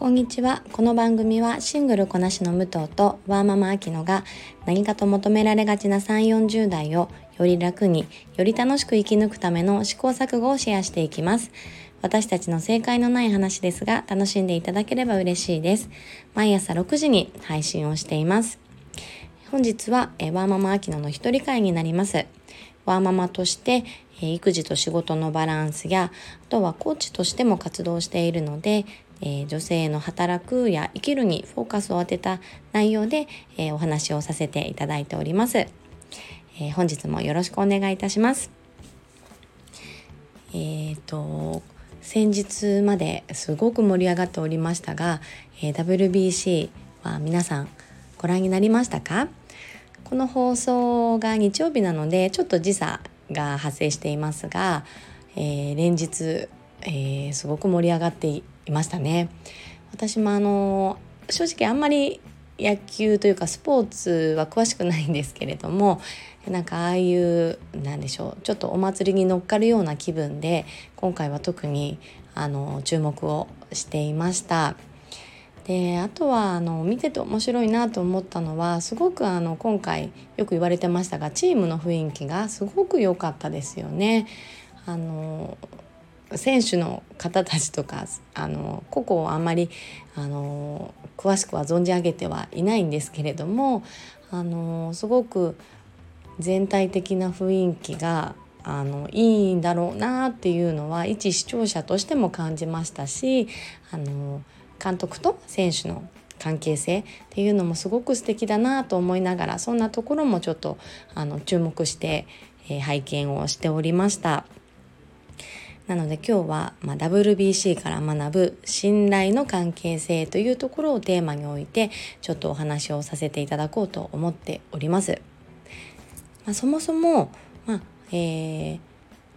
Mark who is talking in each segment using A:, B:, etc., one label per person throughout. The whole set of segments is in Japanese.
A: こんにちは。この番組はシングルこなしの武藤とワーママアキノが何かと求められがちな3、40代をより楽に、より楽しく生き抜くための試行錯誤をシェアしていきます。私たちの正解のない話ですが楽しんでいただければ嬉しいです。毎朝6時に配信をしています。本日はワーママアキノの一人会になります。ワーママとして育児と仕事のバランスやあとはコーチとしても活動しているのでえー、女性の働くや生きるにフォーカスを当てた内容で、えー、お話をさせていただいております、えー、本日もよろしくお願いいたします。えっ、と先日まですごく盛り上がっておりましたが、え WBC は皆さんご覧になりましたか？この放送が日曜日なのでちょっと時差が発生していますが、えー連日、えすごく盛り上がっていましたね。私もあの正直あんまり野球というかスポーツは詳しくないんですけれどもなんかああいうなんでしょうちょっとお祭りに乗っかるような気分で今回は特にあの注目をしていました。であとはあの見てて面白いなと思ったのはすごくあの今回よく言われてましたがチームの雰囲気がすごく良かったですよね。あの選手の方たちとかあの個々をあんまりあの詳しくは存じ上げてはいないんですけれどもあのすごく全体的な雰囲気があのいいんだろうなっていうのは一視聴者としても感じましたしあの監督と選手の関係性っていうのもすごく素敵だなと思いながらそんなところもちょっとあの注目して、えー、拝見をしておりました。なので今日は、ま、WBC から学ぶ信頼の関係性というところをテーマに置いてちょっとお話をさせていただこうと思っております。まあ、そもそも、まあえー、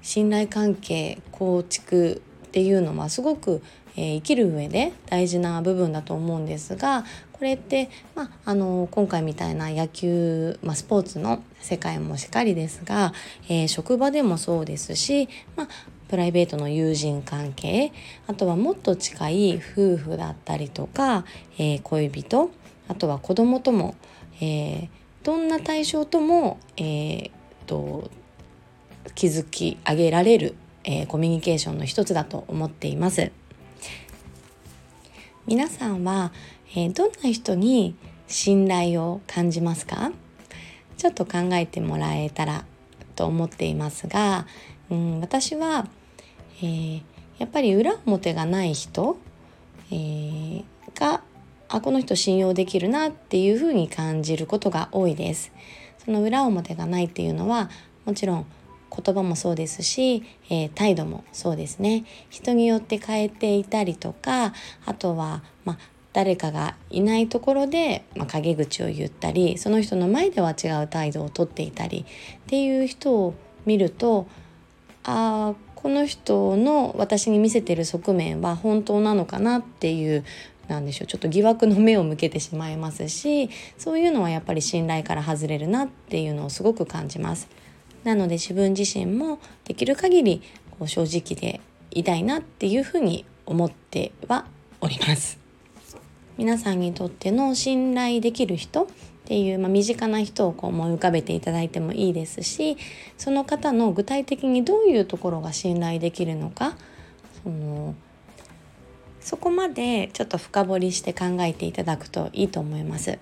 A: 信頼関係構築っていうのはすごく、えー、生きる上で大事な部分だと思うんですがこれって、まあ、あの今回みたいな野球、まあ、スポーツの世界もしっかりですが、えー、職場でもそうですし、まあ、プライベートの友人関係あとはもっと近い夫婦だったりとか、えー、恋人あとは子供とも、えー、どんな対象とも、えー、と築き上げられる、えー、コミュニケーションの一つだと思っています。皆さんは、えー、どんな人に信頼を感じますか？ちょっと考えてもらえたらと思っていますが、うん、私はえー、やっぱり裏表がない人、えー、があこの人信用できるなっていうふうに感じることが多いです。その裏表がないっていうのはもちろん言葉もそうですし、えー、態度もそうですね人によって変えていたりとかあとは、まあ、誰かがいないところで、まあ、陰口を言ったりその人の前では違う態度をとっていたりっていう人を見るとああこの人の私に見せてる側面は本当なのかなっていうなんでしょうちょっと疑惑の目を向けてしまいますしそういうのはやっぱり信頼から外れるなっていうのをすごく感じます。なので自分自身もできる限りこう正直でいたいなっていうふうに思ってはおります。皆さんにとっての信頼できる人っていう、まあ、身近な人をこう思い浮かべていただいてもいいですしその方の具体的にどういうところが信頼できるのかそのそこまでちょっと深掘りして考えていただくといいと思います。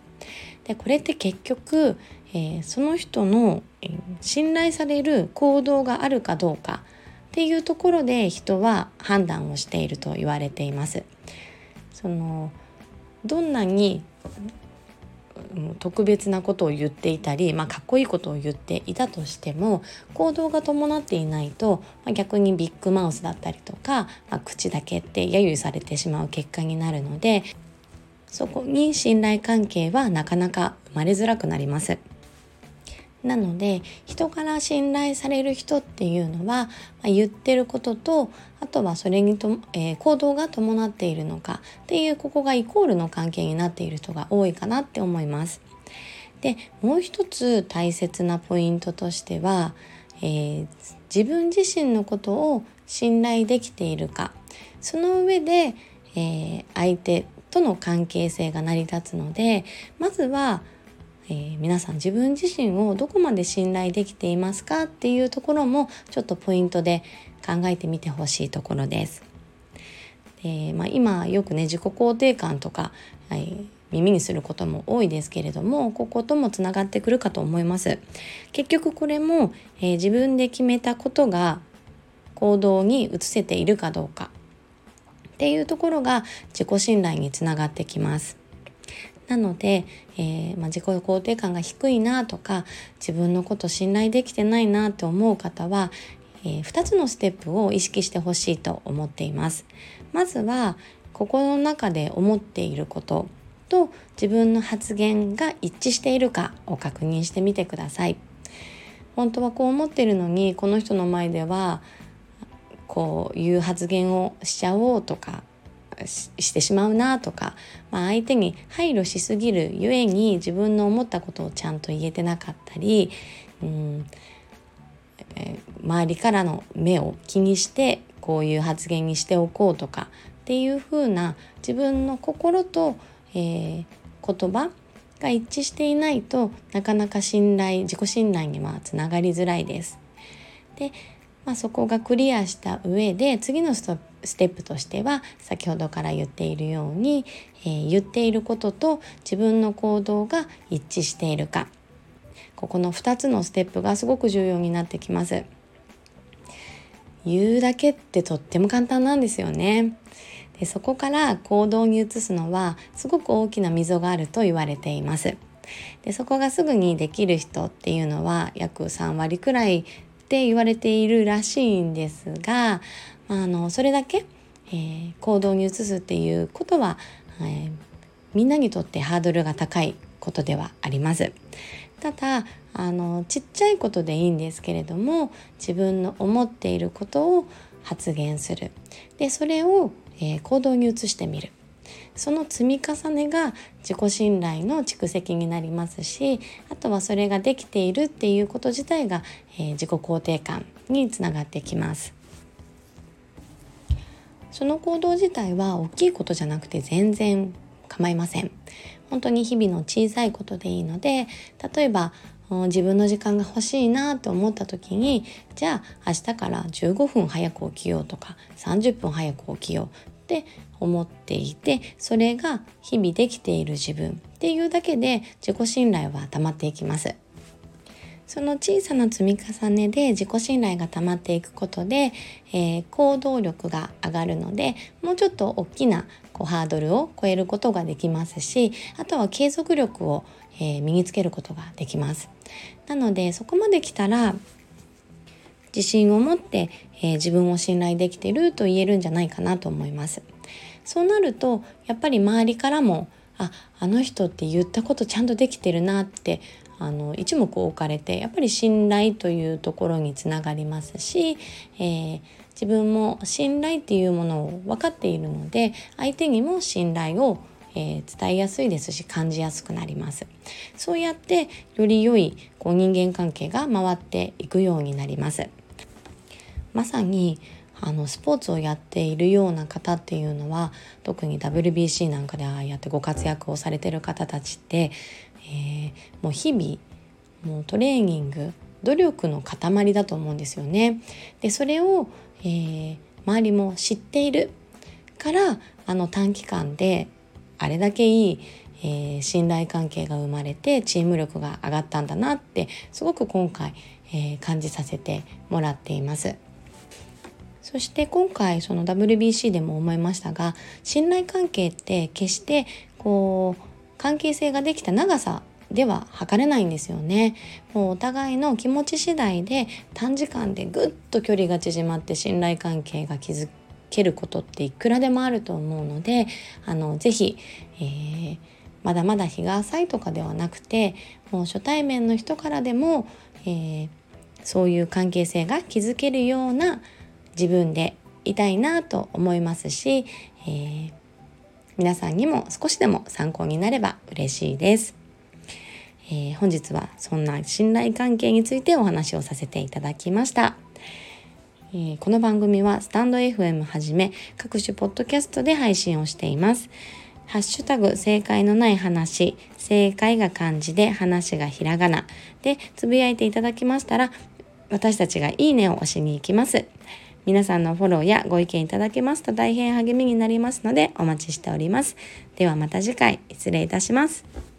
A: でこれって結局、えー、その人の、えー、信頼される行動があるかどうかっていうところで人は判断をしていると言われています。そのどんなに特別なことを言っていたり、まあ、かっこいいことを言っていたとしても行動が伴っていないと、まあ、逆にビッグマウスだったりとか、まあ、口だけって揶揄されてしまう結果になるのでそこに信頼関係はなかなか生まれづらくなります。なので人から信頼される人っていうのは、ま、言ってることとあとはそれにと、えー、行動が伴っているのかっていうここがイコールの関係になっている人が多いかなって思います。でもう一つ大切なポイントとしては、えー、自分自身のことを信頼できているかその上で、えー、相手との関係性が成り立つのでまずは、えー、皆さん自分自身をどこまで信頼できていますかっていうところもちょっとポイントで考えてみてほしいところです。でまあ、今よくね自己肯定感とか、はい、耳にすることも多いですけれどもここともつながってくるかと思います結局これも、えー、自分で決めたことが行動に移せているかどうかっていうところが自己信頼につながってきますなので、えー、まあ、自己肯定感が低いなとか自分のこと信頼できてないなって思う方は、えー、2つのステップを意識してほしいと思っていますまずは心の中で思っていることと自分の発言が一致しているかを確認してみてください。本当はこう思ってるのにこの人の前ではこういう発言をしちゃおうとかしてしまうなとか、まあ、相手に配慮しすぎるゆえに自分の思ったことをちゃんと言えてなかったり、うんえー、周りからの目を気にしてこういう発言にしておこうとかっていうふうな自分の心とえー、言葉が一致していないとなかなか信頼自己信頼にはつながりづらいです。で、まあ、そこがクリアした上で次のスステップとしては先ほどから言っているように、えー、言っていることと自分の行動が一致しているかここの2つのステップがすごく重要になってきます。言うだけってとっても簡単なんですよね。でそこから行動に移すのはすごく大きな溝があると言われています。でそこがすぐにできる人っていうのは約3割くらいって言われているらしいんですが、あ、のそれだけ、えー、行動に移すっていうことは、えー、みんなにとってハードルが高いことではあります。ただあのちっちゃいことでいいんですけれども自分の思っていることを発言する。でそれをえー、行動に移してみる。その積み重ねが自己信頼の蓄積になりますしあとはそれができているっていうこと自体が、えー、自己肯定感につながってきます。その行動自体は大きいことじゃなくて全然構いません本当に日々の小さいことでいいので例えば自分の時間が欲しいなと思った時にじゃあ明日から15分早く起きようとか30分早く起きようって思っていてそれが日々できている自分っていうだけで自己信頼は溜まっていきます。その小さな積み重ねで自己信頼が溜まっていくことで、えー、行動力が上がるのでもうちょっと大きなこうハードルを超えることができますしあとは継続力を、えー、身につけることができます。なのでそこまで来たら自信を持って、えー、自分を信頼できてると言えるんじゃないかなと思います。そうなるとやっぱり周りからもああの人って言ったことちゃんとできてるなってあの一目置かれてやっぱり信頼というところにつながりますし、えー、自分も信頼っていうものを分かっているので相手にも信頼をえー、伝えやすいですし感じやすくなります。そうやってより良いこう人間関係が回っていくようになります。まさにあのスポーツをやっているような方っていうのは特に WBC なんかでああやってご活躍をされてる方たちって、えー、もう日々もうトレーニング努力の塊だと思うんですよね。でそれを、えー、周りも知っているからあの短期間であれだけいい、えー、信頼関係が生まれてチーム力が上がったんだなってすごく今回、えー、感じさせてもらっています。そして今回その WBC でも思いましたが信頼関係って決してこう関係性ができた長さでは測れないんですよね。もうお互いの気持ち次第で短時間でぐっと距離が縮まって信頼関係が築けることっていくらでもあると思うのであのぜひ、えー、まだまだ日が浅いとかではなくてもう初対面の人からでも、えー、そういう関係性が築けるような自分でいたいなと思いますし、えー、皆さんにも少しでも参考になれば嬉しいです。えー、本日はそんな信頼関係についてお話をさせていただきました。えー、この番組はスタンド FM はじめ各種ポッドキャストで配信をしています。ハッシュタグ正解のない話、正解が漢字で話がひらがなでつぶやいていただきましたら私たちがいいねを押しに行きます。皆さんのフォローやご意見いただけますと大変励みになりますのでお待ちしております。ではまた次回失礼いたします。